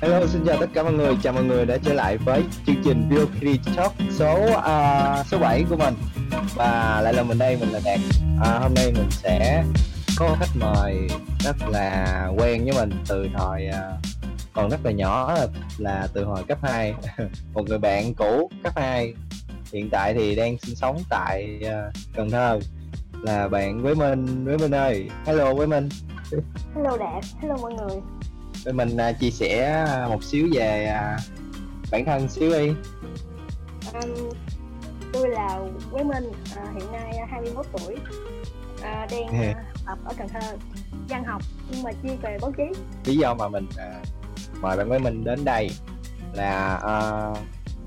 Hello, xin chào tất cả mọi người. Chào mọi người đã trở lại với chương trình Beauty Talk số uh, số 7 của mình. Và lại là mình đây, mình là Đạt. À, hôm nay mình sẽ có khách mời rất là quen với mình từ thời uh, à, còn rất là nhỏ là từ hồi cấp 2. Một người bạn cũ cấp 2 hiện tại thì đang sinh sống tại uh, Cần Thơ là bạn với Minh. Với Minh ơi, hello với Minh. Hello Đạt, hello mọi người Tụi mình uh, chia sẻ một xíu về uh, bản thân xíu đi. Um, Tôi là Quế Minh, uh, hiện nay 21 tuổi. Uh, Đang Yeah. uh, học ở Cần Thơ Văn học nhưng mà chuyên về báo chí. Lý do mà mình uh, mời bạn với mình đến đây là uh,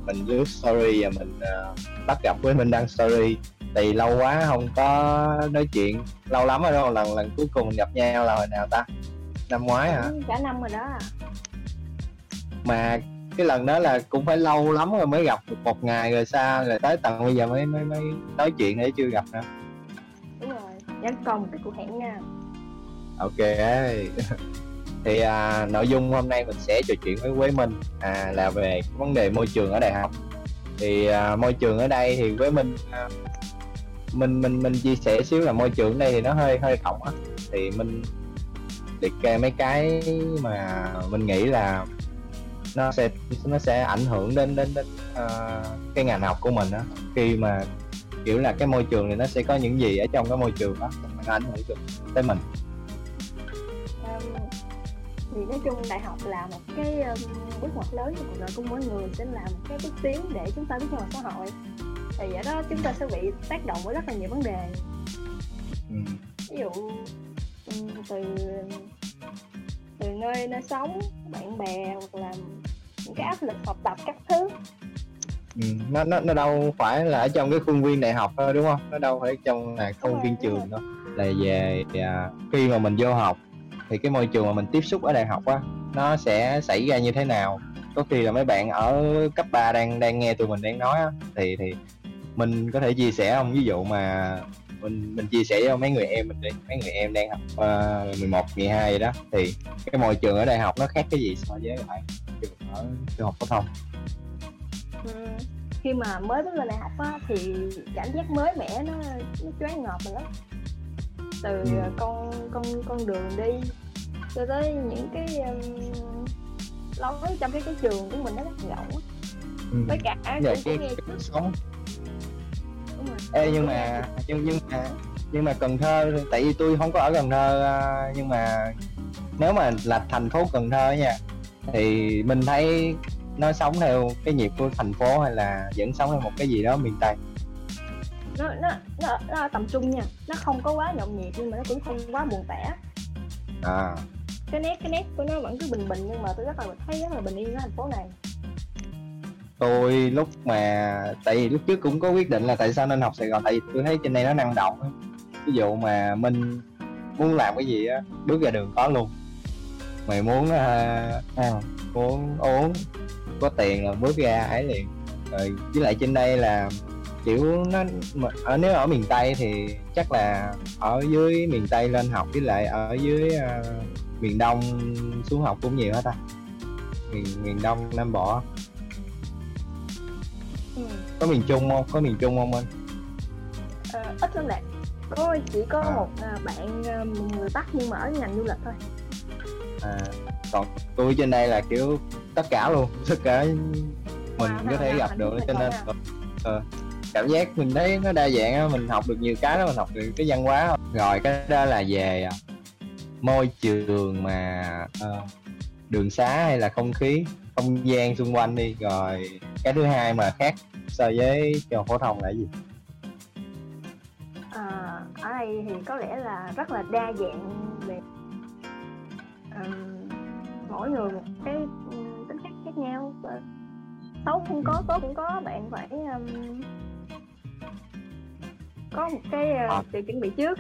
mình lướt story và mình uh, bắt gặp với mình đăng story. Thì lâu quá không có nói chuyện lâu lắm rồi đâu lần lần cuối cùng mình gặp nhau là hồi nào ta năm ngoái hả? Cả năm rồi đó. Mà cái lần đó là cũng phải lâu lắm rồi mới gặp được một ngày rồi sao? Rồi tới tận bây giờ mới mới mới nói chuyện để chưa gặp nữa. Đúng rồi, vẫn còn một cái cuộc hẹn nha. Ok. Thì à, nội dung hôm nay mình sẽ trò chuyện với Quế Minh à, là về vấn đề môi trường ở đại học. Thì à, môi trường ở đây thì Quế Minh à, mình mình mình chia sẻ xíu là môi trường ở đây thì nó hơi hơi rộng á. Thì mình liệt kê mấy cái mà mình nghĩ là nó sẽ nó sẽ ảnh hưởng đến đến đến à, cái ngành học của mình á. Khi mà kiểu là cái môi trường thì nó sẽ có những gì ở trong cái môi trường đó nó ảnh hưởng tới mình. Um, Thì nói chung đại học là một cái um, bước ngoặt lớn trong cuộc đời của mỗi người Sẽ là một cái bước tiến để chúng ta bước vào xã hội. Thì ở đó chúng ta sẽ bị tác động với rất là nhiều vấn đề. Ừ. ví dụ từ từ nơi nơi sống bạn bè hoặc là những cái áp lực học tập các thứ. Ừ, nó nó nó đâu phải là ở trong cái khuôn viên đại học thôi đúng không? Nó đâu phải trong là khuôn viên trường đâu. Là về à, khi mà mình vô học thì cái môi trường mà mình tiếp xúc ở đại học á nó sẽ xảy ra như thế nào? Có khi là mấy bạn ở cấp 3 đang đang nghe tụi mình đang nói á thì thì mình có thể chia sẻ không? Ví dụ mà mình mình chia sẻ cho mấy người em mình đi. Mấy người em đang học uh, 11, 12 vậy đó. Thì cái môi trường ở đại học nó khác cái gì so với lại trường ở trường học phổ thông? Ừm, khi mà mới bước lên đại học á, thì cảm giác mới mẻ nó nó choáng ngợp mình lắm từ Ừ. con con con đường đi cho tới những cái um, lối trong cái cái trường của mình nó rất rộng ừ. với cả cũng cái, nghe trước. sống rồi Ê, nhưng mà nhưng nhưng mà nhưng mà Cần Thơ tại vì tôi không có ở Cần Thơ à, nhưng mà nếu mà là thành phố Cần Thơ nha thì mình thấy nó sống theo cái nhịp của thành phố hay là vẫn sống theo một cái gì đó miền Tây? Nó nó nó, nó tầm trung nha. Nó không có quá nhộn nhịp nhưng mà nó cũng không quá buồn tẻ. À. Cái nét cái nét của nó vẫn cứ bình bình nhưng mà tôi rất là thấy rất là bình yên ở thành phố này tôi lúc mà tại vì lúc trước cũng có quyết định là tại sao nên học Sài Gòn tại vì tôi thấy trên đây nó năng động ví dụ mà mình muốn làm cái gì á bước ra đường có luôn. Mày muốn uh, muốn uống có tiền là bước ra ấy liền. Rồi với lại trên đây là kiểu nó mà ở nếu ở miền Tây thì chắc là ở dưới miền Tây lên học với lại ở dưới ờ, miền Đông xuống học cũng nhiều hết ta. Miền miền Đông Nam Bộ ừ. có miền Trung không? Có miền Trung không anh? Ờ, ít lắm đạt có chỉ có À. một à, bạn à, người Bắc nhưng mà ở ngành du lịch thôi. À, còn tôi trên đây là kiểu tất cả luôn tất cả mình Wow, có thể gặp được cho nên ờ, cảm giác mình thấy nó đa dạng mình học được nhiều cái đó mình học được cái văn hóa. Rồi cái đó là về à, môi trường mà ờ, đường xá hay là không khí không gian xung quanh đi rồi cái thứ hai mà khác so với trường phổ thông là gì à, ở đây thì có lẽ là rất là đa dạng về ừm, mỗi người một cái tính cách khác nhau xấu cũng có tốt cũng có bạn phải ừm, có một cái À. uh, sự chuẩn bị trước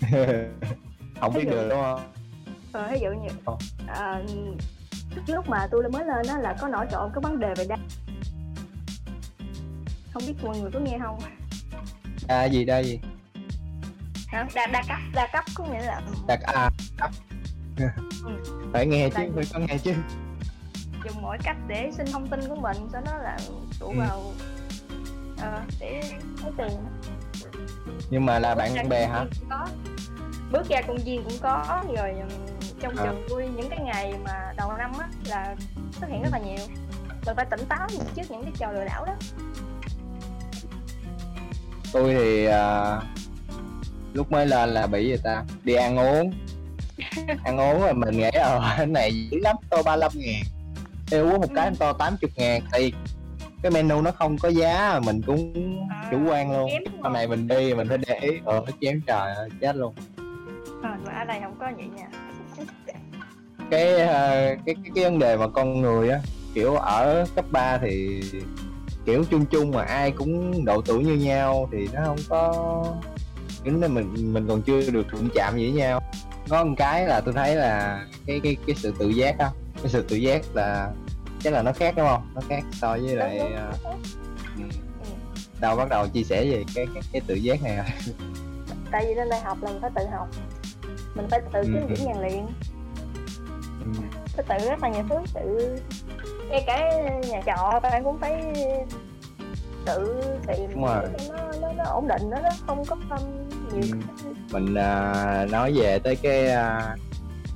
không biết được đúng không ờ, ví dụ như Ờ. lúc mà tôi mới lên đó là có nổi trội cái vấn đề về đa không biết mọi người có nghe không? Đa gì đa gì? Hả? đa đa cấp đa cấp có nghĩa là đa à cấp. Ừ. phải nghe chứ phải có nghe chứ. Dùng mọi cách để xin thông tin của mình sau đó là tụ Ừ. vào ờ, để lấy tiền. Nhưng mà là Bước bạn bè hả? có. Bước ra công viên cũng có rồi trong À. trường tôi những cái ngày mà đầu năm á là xuất hiện rất là nhiều. Mình phải tỉnh táo trước những cái trò lừa đảo đó. Tôi thì à, lúc mới lên là bị người ta? Đi ăn uống. Ăn uống rồi mình nghĩ ờ cái này dữ lắm tô 35 ngàn. Ê, uống một cái Ừ. to 80 ngàn thì cái menu nó không có giá mình cũng À, chủ quan luôn. sau không? này mình đi mình phải để ý. Ờ nó chém trời ơi, chết luôn. Ờ, mà ở đây không có vậy nha cái ờ, cái cái cái vấn đề mà con người á kiểu ở cấp 3 thì kiểu chung chung mà ai cũng độ tuổi như nhau thì nó không có kiểu là mình mình còn chưa được đụng chạm gì với nhau có một cái là tôi thấy là cái cái cái sự tự giác á cái sự tự giác là chắc là nó khác đúng không nó khác so với lại ờ, đúng. ừ. đâu bắt đầu chia sẻ về cái cái, cái tự giác này tại vì lên đại học là mình phải tự học mình phải tự kiếm Ừ. điểm rèn luyện phải tự rất là nhiều thứ tự ngay cả nhà trọ bạn cũng phải tự tìm Đúng rồi. nó, nó nó ổn định đó, đó không có um, nhiều Ừ. mình à, nói về tới cái à,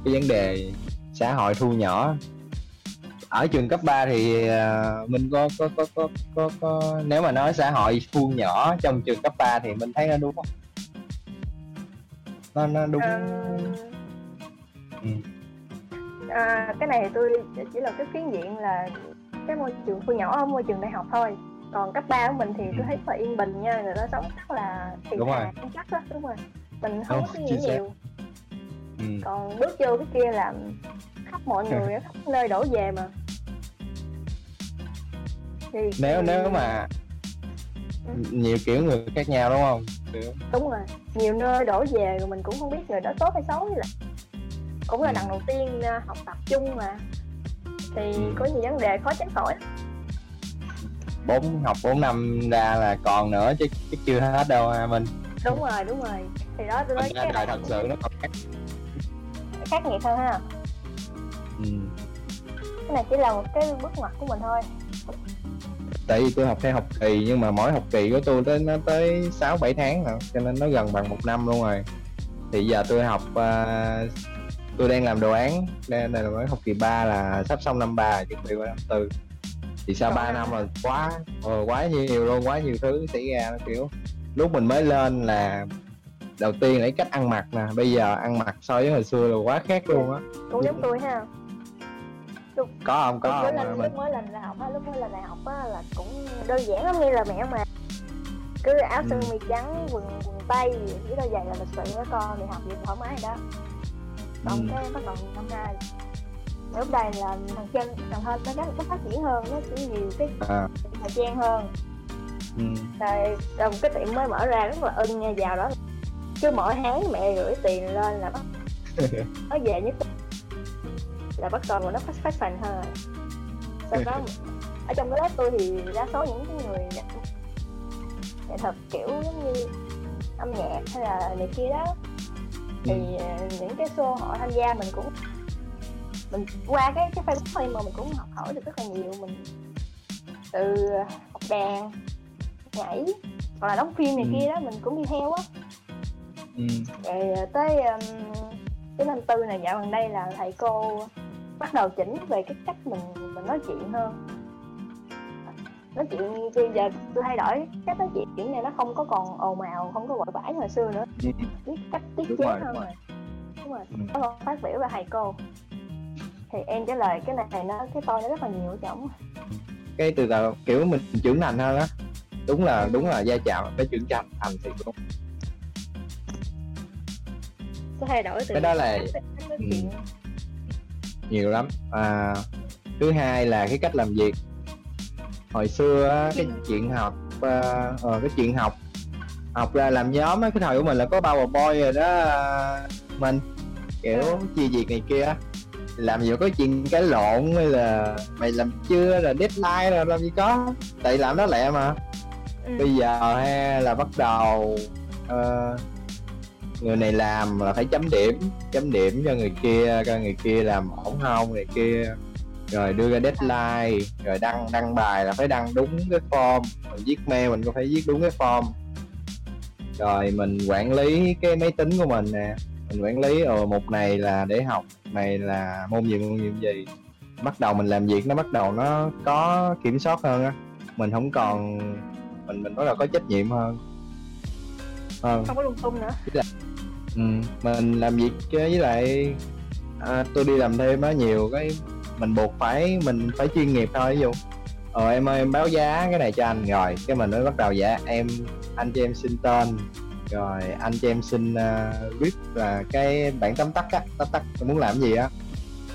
cái vấn đề xã hội thu nhỏ ở trường cấp 3 thì à, mình có có, có có có có nếu mà nói xã hội thu nhỏ trong trường cấp 3 thì mình thấy nó đúng không nó nó đúng Ờ, Ừ. à, cái này thì tôi chỉ là cái phiến diện là cái môi trường thu nhỏ ở môi trường đại học thôi. Còn cấp 3 của mình thì tôi thấy là yên bình nha người ta sống rất là thì Đúng thà chắc đó đúng rồi. Mình không có nghĩ nhiều. Ừ. còn bước vô cái kia là khắp mọi người khắp nơi đổ về mà. Thì nếu nếu mà nhiều kiểu người khác nhau đúng không? Đúng rồi. Nhiều nơi đổ về rồi mình cũng không biết người đó tốt hay xấu gì là cũng là Ừ. lần đầu tiên à, học tập chung mà. Thì Ừ. có nhiều vấn đề khó tránh khỏi. Bốn học 4 năm ra là còn nữa chứ, chứ chưa hết đâu à mình đúng rồi đúng rồi. Thì đó tôi nói cái đời thật sự nó còn khác. Khác nghiệp hơn ha. Ừ. cái này chỉ là một cái bước ngoặt của mình thôi. Tại vì tôi học theo học kỳ nhưng mà mỗi học kỳ của tôi tới nó tới 6 7 tháng nữa cho nên nó gần bằng một năm luôn rồi. Thì giờ tôi học à, tôi đang làm đồ án đang là đồ án học kỳ 3 là sắp xong năm ba chuẩn bị qua năm tư. Thì sau 3 Trời năm rồi quá ờ, quá nhiều luôn quá nhiều thứ xảy ra nó kiểu lúc mình mới lên là đầu tiên là cái cách ăn mặc nè bây giờ ăn mặc so với hồi xưa là quá khác luôn á. Cũng giống tôi ha. Có không có lúc mới không? lên à, lúc mới lên đại học á lúc mới lên đại học á là cũng đơn giản lắm như là mẹ mà. Cứ áo sơ Ừ. mi trắng quần quần tây với đôi giày là lịch sự với con đi học vậy thoải mái đó còn Ừ. cái bắt đầu năm hai lúc đây là thằng trên thằng hơn nó nó phát triển hơn nó chỉ nhiều cái à, thời gian hơn ừ. rồi rồi một cái tiệm mới mở ra rất là ưng nha vào đó cứ mỗi tháng mẹ gửi tiền lên là bắt nó về nhất là bắt đầu nó phát phát phần hơn rồi. sau đó ở trong cái lớp tôi thì đa số những cái người nghệ thuật kiểu giống như âm nhạc hay là này kia đó thì ờ, những cái show họ tham gia mình cũng mình qua cái cái facebook thôi mà mình cũng học hỏi được rất là nhiều mình từ học đàn nhảy hoặc là đóng phim này Ừ. kia đó mình cũng đi theo á Ừ. rồi ờ, tới um, cái năm tư này dạo gần đây là thầy cô bắt đầu chỉnh về cái cách mình mình nói chuyện hơn nói chuyện bây giờ tôi thay đổi cách nói chuyện kiểu này nó không có còn ồn ào không có vội vã như hồi xưa nữa. Biết cách tiết chế hơn rồi. Đúng rồi. Ừ. phát biểu là thầy cô thì em trả lời cái này nó cái tôi nó rất là nhiều ở cái từ từ kiểu mình trưởng thành hơn á. Đúng là đúng là gia chạm cái trưởng thành thành thì đúng có thay đổi từ Cái đó là- Ừ. nhiều lắm. À, thứ hai là cái cách làm việc hồi xưa á, cái Ừ. chuyện học ờ, ờ, cái chuyện học học ra làm nhóm á cái thời của mình là có powerpoint rồi đó à, mình kiểu Ừ. chia việc này kia làm gì có chuyện cái lộn hay là mày làm chưa rồi deadline rồi làm gì có tại làm đó lẹ mà ừ. bây giờ ha là bắt đầu ờ, người này làm là phải chấm điểm chấm điểm cho người kia coi người kia làm ổn không người kia rồi đưa ra deadline rồi đăng đăng bài là phải đăng đúng cái form. Mình viết mail mình cũng phải viết đúng cái form. Rồi mình quản lý cái máy tính của mình nè. Mình quản lý ở một này là để học này là môn gì môn gì gì. Bắt đầu mình làm việc nó bắt đầu nó có kiểm soát hơn á. Mình không còn mình mình bắt đầu có trách nhiệm hơn. Hơn. Không có lung tung nữa. Ừ, mình làm việc với lại à, tôi đi làm thêm á nhiều cái mình buộc phải mình phải chuyên nghiệp thôi ví dụ ờ em ơi em báo giá cái này cho anh. Rồi cái mình mới bắt đầu dạ em anh cho em xin tên. Rồi anh cho em xin uh, viết là cái bản tóm tắt á tóm tắt muốn làm gì á?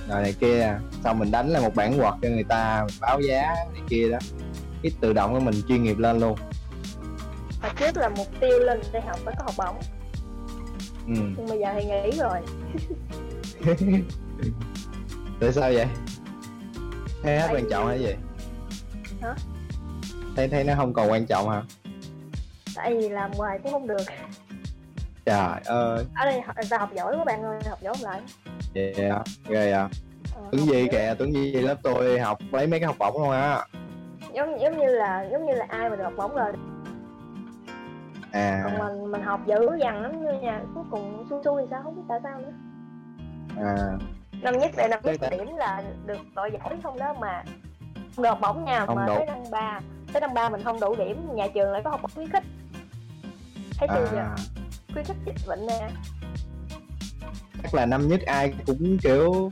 Rồi này kia xong mình đánh là một bản quật cho người ta báo giá này kia đó. Cái tự động của mình chuyên nghiệp lên luôn. Hồi trước là mục tiêu lên đại học phải có học bổng. Ừ. nhưng bây giờ thì nghỉ rồi tại sao vậy? Thấy hết quan trọng hay gì? Hả? thấy thấy nó không còn quan trọng hả? Tại vì làm hoài cũng không được. Trời ơi. Ở đây họ- người ta học giỏi quá bạn ơi học giỏi lại? Vậy à ghê à tuấn học gì giỏi. kìa tuấn gì lớp tôi học lấy mấy cái học bổng luôn á. Giống giống như là giống như là ai mà được học bổng rồi. À. Còn mình mình học dữ dằn lắm nha cuối cùng xui xui thì sao không biết tại sao nữa. À năm nhất là năm nhất điểm là được đội giỏi không đó mà không được học bổng nha Không mà đủ. tới năm ba tới năm ba mình không đủ điểm nhà trường lại có học bổng khuyến khích. Thấy chưa giờ à khuyến khích dịch bệnh nè chắc là năm nhất ai cũng kiểu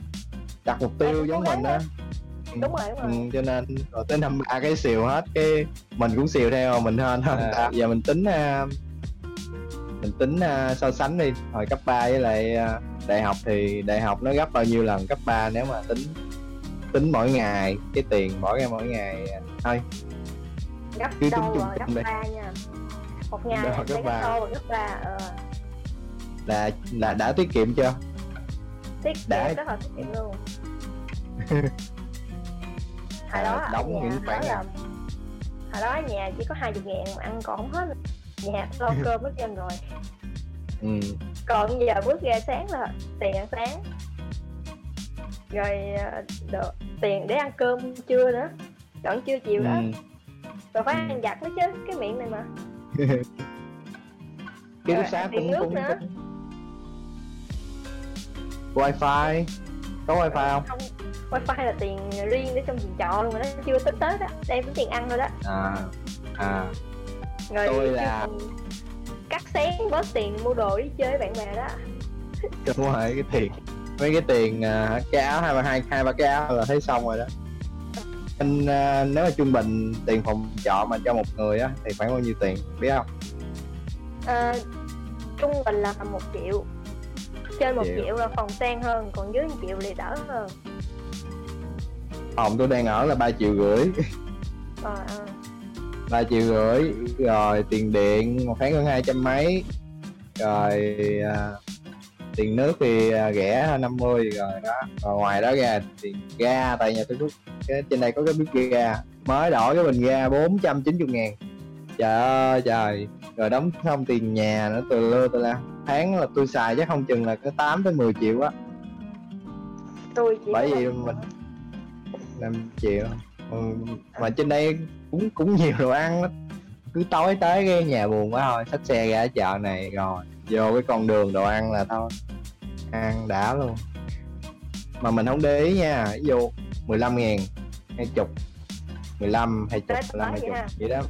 đặt mục tiêu giống mình gắng á. đúng rồi đúng ừ, rồi cho nên rồi tới năm ba cái xìu hết cái mình cũng xìu theo mà mình hơn hơn ta. Giờ mình tính à, mình tính à, so sánh đi hồi cấp 3 với lại à, đại học thì đại học nó gấp bao nhiêu lần? Cấp 3 nếu mà tính tính mỗi ngày cái tiền bỏ ra mỗi ngày à, thôi. Gấp cứ tính đâu chung rồi gấp ba nha. Một ngày Đâu, là gấp sẽ ba. gấp đôi và gấp ba ờ. Là là đã tiết kiệm chưa? Tiết Đã. kiệm rất là tiết kiệm luôn. Hồi À, đó ở đóng những hồi khoản đó là hồi đó nhà chỉ có hai chục ngàn mà ăn còn không hết. Nhà lo cơm hết trơn rồi ừ. còn giờ bước ra sáng là tiền ăn sáng. Rồi ờ, được tiền để ăn cơm trưa nữa. Chọn trưa chiều đó. Ừ. rồi phải ăn giặt nữa chứ cái miệng này mà. Rồi, túc xá tiền cũng nước cũng, nữa. cũng wifi. Có wifi không không? wifi là tiền riêng để trong tiền trọ luôn mà nó chưa tính tới đó. Đây tính tiền ăn thôi đó. À à. Rồi Tôi chưa là- còn cắt xén bớt tiền mua đồ đi chơi với bạn bè đó. Đúng rồi cái tiền. Mấy cái tiền à, cái áo hai ba hai hai ba cái áo là thấy xong rồi đó. Anh à, nếu mà trung bình tiền phòng trọ mà cho một người á thì khoảng bao nhiêu tiền biết không? Ờ, trung bình là một triệu. Trên một Triệu. triệu là phòng sang hơn còn dưới một triệu thì đỡ hơn. Phòng tôi đang ở là ba triệu rưỡi. Ờ, ờ. Ba triệu rưỡi. Rồi tiền điện một tháng khoảng hai trăm mấy. Rồi à, tiền nước thì à, rẻ năm mươi. Rồi đó rồi ngoài đó ra tiền ga tại nhà tôi có cái trên đây có cái bếp ga. Mới đổi cái bình ga 490 ngàn. Trời ơi trời. Rồi đóng xong tiền nhà nữa từ lưa từ la. Tháng là tôi xài chắc không chừng là có 8 tới 10 triệu á. Tôi chỉ bởi vì mình 5 triệu ừ, mà trên đây cũng cũng nhiều đồ ăn lắm. Cứ tối tới cái nhà buồn quá thôi xách xe ra chợ này rồi vô cái con đường đồ ăn là thôi. Ăn đã luôn. Mà mình không để ý nha ví dụ 15 ngàn hai chục 15 hai chục Tới 15 hai tới chục vậy đó.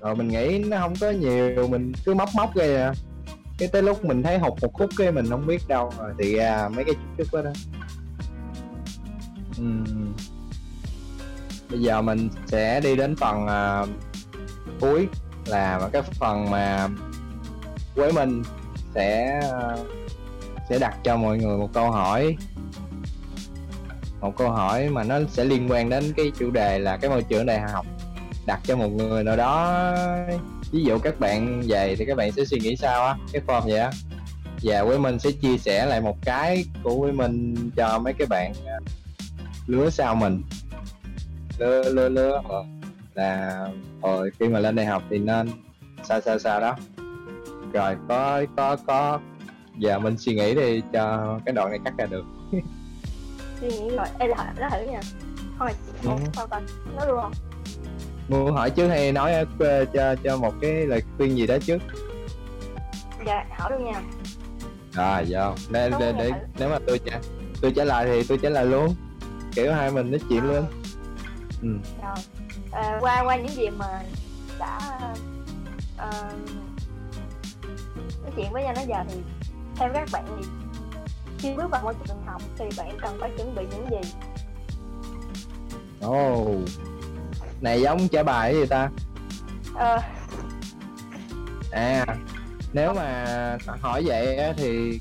Rồi mình nghĩ nó không có nhiều mình cứ móc móc ra à. cái tới lúc mình thấy hụt một khúc cái mình không biết đâu rồi thì ra mấy cái chút chút đó đó. Ừm bây giờ mình sẽ đi đến phần uh, cuối là cái phần mà Quế Minh sẽ à, sẽ đặt cho mọi người một câu hỏi. Một câu hỏi mà nó sẽ liên quan đến cái chủ đề là cái môi trường đại học. Đặt cho một người nào đó ví dụ các bạn về thì các bạn sẽ suy nghĩ sao á cái form vậy á. Và Quế mình sẽ chia sẻ lại một cái của Quế mình cho mấy cái bạn à, lứa sau mình lứa lứa lứa ờ, là rồi khi mà lên đại học thì nên sao sao sao đó. Rồi có có có. Giờ mình suy nghĩ đi cho cái đoạn này cắt ra được. Suy nghĩ rồi. Ê là nó thử nha thôi Ừ. sao ta nói luôn không muốn hỏi trước hay nói ờ, cho cho một cái lời khuyên gì đó trước? Dạ hỏi luôn nha. Rồi vô. Để, để, để nếu mà tôi trả tôi trả lời thì tôi trả lời luôn. Kiểu hai mình nói chuyện luôn ừ. rồi. À, qua qua những gì mà đã ờ, nói chuyện với nhau nói giờ thì theo các bạn thì khi bước vào môi trường học thì bạn cần phải chuẩn bị những gì? Ồ. Này giống trả bài gì ta? Ờ, à nếu mà hỏi vậy thì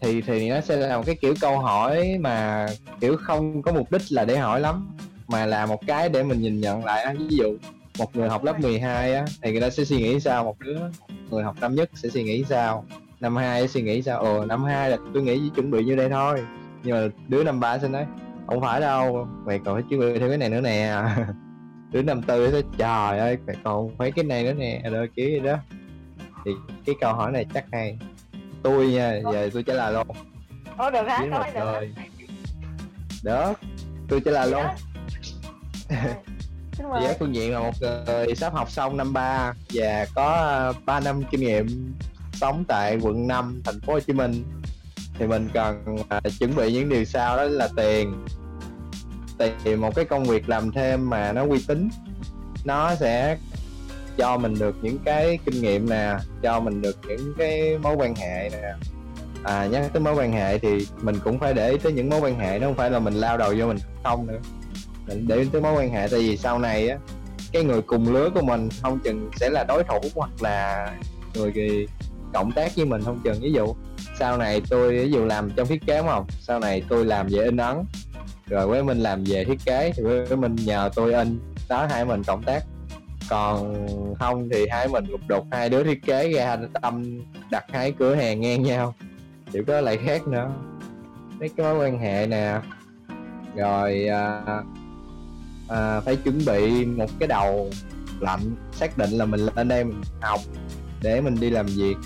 thì thì nó sẽ là một cái kiểu câu hỏi mà kiểu không có mục đích là để hỏi lắm mà là một cái để mình nhìn nhận lại á. ví dụ một người học lớp 12 á thì người ta sẽ suy nghĩ sao? Một đứa người học năm nhất sẽ suy nghĩ sao? Năm hai sẽ suy nghĩ sao? Ồ năm hai là tôi nghĩ chỉ chuẩn bị như đây thôi. Nhưng mà đứa năm ba sẽ nói không phải đâu mày còn phải chuẩn bị theo cái này nữa nè. Đứa năm tư sẽ trời ơi mày còn phải cái này nữa nè. Rồi kiểu gì đó. Thì cái câu hỏi này chắc hay. Tôi nha giờ tôi trả lời luôn. Ủa được hả? này được đó tôi trả lời luôn Xin mời. với phương diện là một người sắp học xong năm ba và có 3 năm kinh nghiệm sống tại quận 5 thành phố Hồ Chí Minh. Thì mình cần à, chuẩn bị những điều sau đó là tiền. Tìm một cái công việc làm thêm mà nó uy tín nó sẽ cho mình được những cái kinh nghiệm nè cho mình được những cái mối quan hệ nè. À nhắc tới mối quan hệ thì mình cũng phải để ý tới những mối quan hệ nó không phải là mình lao đầu vô mình không nữa mình để tới mối quan hệ tại vì sau này á cái người cùng lứa của mình không chừng sẽ là đối thủ hoặc là người gì cộng tác với mình không chừng. Ví dụ sau này tôi ví dụ làm trong thiết kế đúng không? Sau này tôi làm về in ấn rồi với mình làm về thiết kế thì với mình nhờ tôi in đó hai mình cộng tác. Còn không thì hai mình gục đục hai đứa thiết kế ra tâm đặt hai cửa hàng ngang nhau. Kiểu đó lại khác nữa. Mấy cái mối quan hệ nè. Rồi uh, à, phải chuẩn bị một cái đầu lạnh xác định là mình lên đây mình học để mình đi làm việc.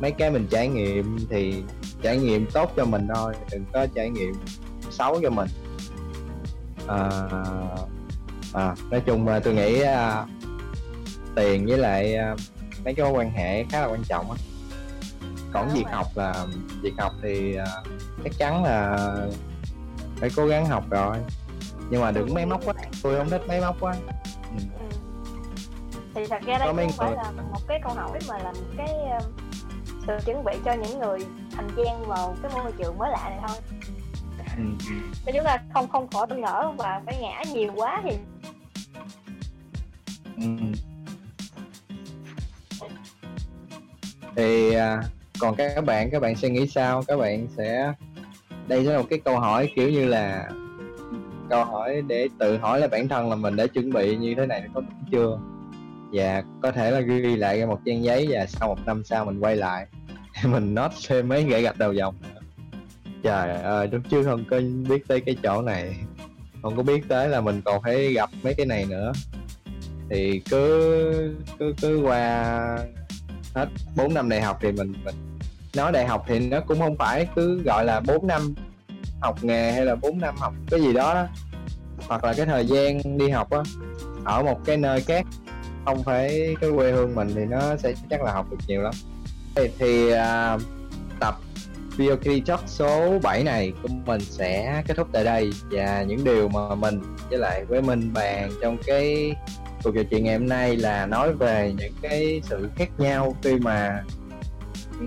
Mấy cái mình trải nghiệm thì trải nghiệm tốt cho mình thôi đừng có trải nghiệm xấu cho mình. À, à, nói chung là tôi nghĩ à, tiền với lại à, mấy cái mối quan hệ khá là quan trọng á. Còn việc rồi. học là việc học thì à, chắc chắn là phải cố gắng học rồi. Nhưng mà đừng máy móc quá tôi không thích máy móc quá ừ. Ừ. Thì thật ra đây mấy không phải người- là một cái câu hỏi mà là một cái um, sự chuẩn bị cho những người hành trang vào cái môi trường mới lạ này thôi Ừ. để chúng ta không không khỏi bỡ ngỡ và phải ngã nhiều quá thì Ừ. thì à, còn các bạn các bạn sẽ nghĩ sao các bạn sẽ đây sẽ là một cái câu hỏi kiểu như là câu hỏi để tự hỏi là bản thân là mình đã chuẩn bị như thế này có đúng chưa? Và có thể là ghi lại ra một trang giấy và sau một năm sau mình quay lại. Mình nốt thêm mấy gãy gạch đầu dòng nữa. trời ơi lúc trước không có biết tới cái chỗ này. Không có biết tới là mình còn phải gặp mấy cái này nữa. Thì cứ cứ cứ qua hết 4 năm đại học thì mình mình nói đại học thì nó cũng không phải cứ gọi là 4 năm học nghề hay là 4 năm học cái gì đó, đó. hoặc là cái thời gian đi học á ở một cái nơi khác không phải cái quê hương mình thì nó sẽ chắc là học được nhiều lắm thì, thì à, tập Video Talk số 7 này của mình sẽ kết thúc tại đây và những điều mà mình với lại với mình bàn trong cái cuộc trò chuyện ngày hôm nay là nói về những cái sự khác nhau khi mà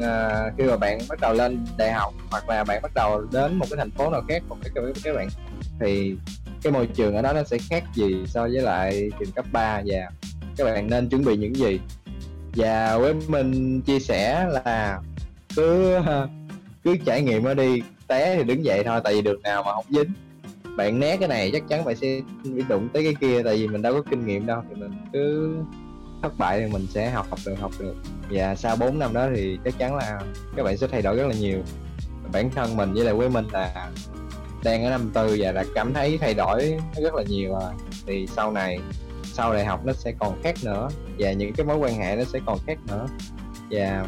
à, khi mà bạn bắt đầu lên đại học hoặc là bạn bắt đầu đến một cái thành phố nào khác một cái với các bạn thì cái môi trường ở đó nó sẽ khác gì so với lại trường cấp 3 và các bạn nên chuẩn bị những gì? Và với mình chia sẻ là cứ cứ trải nghiệm nó đi té thì đứng dậy thôi tại vì đường nào mà không dính. Bạn né cái này chắc chắn bạn sẽ bị đụng tới cái kia tại vì mình đâu có kinh nghiệm đâu thì mình cứ thất bại thì mình sẽ học học được học được. Và sau 4 năm đó thì chắc chắn là các bạn sẽ thay đổi rất là nhiều. Bản thân mình với lại với mình là đang ở năm tư và đã cảm thấy thay đổi nó rất là nhiều rồi. Thì sau này sau đại học nó sẽ còn khác nữa và những cái mối quan hệ nó sẽ còn khác nữa. Và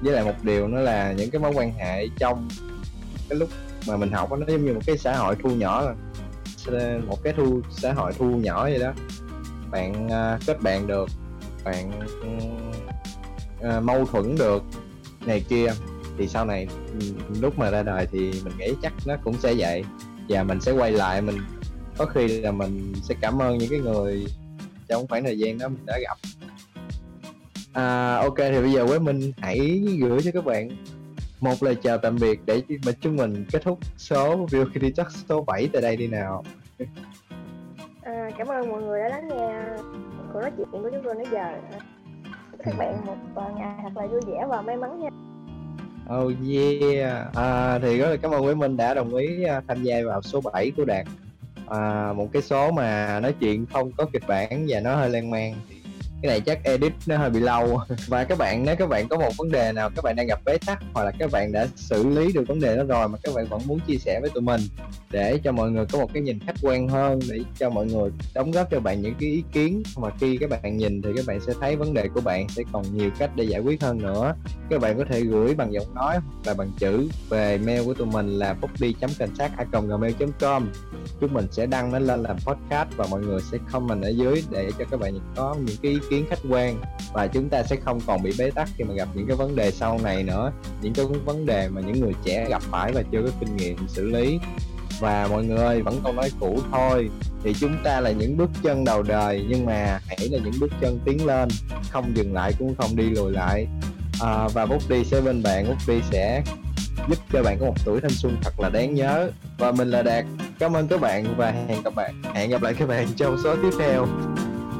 với lại một điều nữa là những cái mối quan hệ trong cái lúc mà mình học nó giống như một cái xã hội thu nhỏ rồi. Một cái thu xã hội thu nhỏ vậy đó. Bạn uh, kết bạn được bạn uh, mâu thuẫn được này kia thì sau này ừ, lúc mà ra đời thì mình nghĩ chắc nó cũng sẽ vậy. Và mình sẽ quay lại mình có khi là mình sẽ cảm ơn những cái người trong khoảng thời gian đó mình đã gặp. À, ok thì bây giờ với mình hãy gửi cho các bạn một lời chào tạm biệt để mà chúng mình kết thúc số View Beauty Talk số 7 tại đây đi nào. À, cảm ơn mọi người đã lắng nghe cuộc nói chuyện của chúng tôi nãy giờ. Các bạn một ngày thật là vui vẻ và may mắn nha. Oh yeah. À, Thì rất là cảm ơn Quý Minh đã đồng ý à, tham gia vào số 7 của Đạt. À, Một cái số mà nói chuyện không có kịch bản và nó hơi lan man. thì cái này chắc edit nó hơi bị lâu. Và các bạn, nếu các bạn có một vấn đề nào, các bạn đang gặp bế tắc hoặc là các bạn đã xử lý được vấn đề đó rồi mà các bạn vẫn muốn chia sẻ với tụi mình để cho mọi người có một cái nhìn khách quan hơn, để cho mọi người đóng góp cho bạn những cái ý kiến mà khi các bạn nhìn thì các bạn sẽ thấy vấn đề của bạn sẽ còn nhiều cách để giải quyết hơn nữa. Các bạn có thể gửi bằng giọng nói hoặc là bằng chữ về mail của tụi mình là poppy cảnh sát gmail com. Chúng mình sẽ đăng nó lên làm podcast và mọi người sẽ comment ở dưới để cho các bạn có những cái ý kiến khách quan và chúng ta sẽ không còn bị bế tắc khi mà gặp những cái vấn đề sau này nữa những cái vấn đề mà những người trẻ gặp phải và chưa có kinh nghiệm xử lý. Và mọi người vẫn câu nói cũ thôi thì chúng ta là những bước chân đầu đời nhưng mà hãy là những bước chân tiến lên không dừng lại cũng không đi lùi lại. À, và bút đi sẽ bên bạn bút đi sẽ giúp cho bạn có một tuổi thanh xuân thật là đáng nhớ. Và mình là đạt cảm ơn các bạn và hẹn gặp bạn hẹn gặp lại các bạn trong số tiếp theo.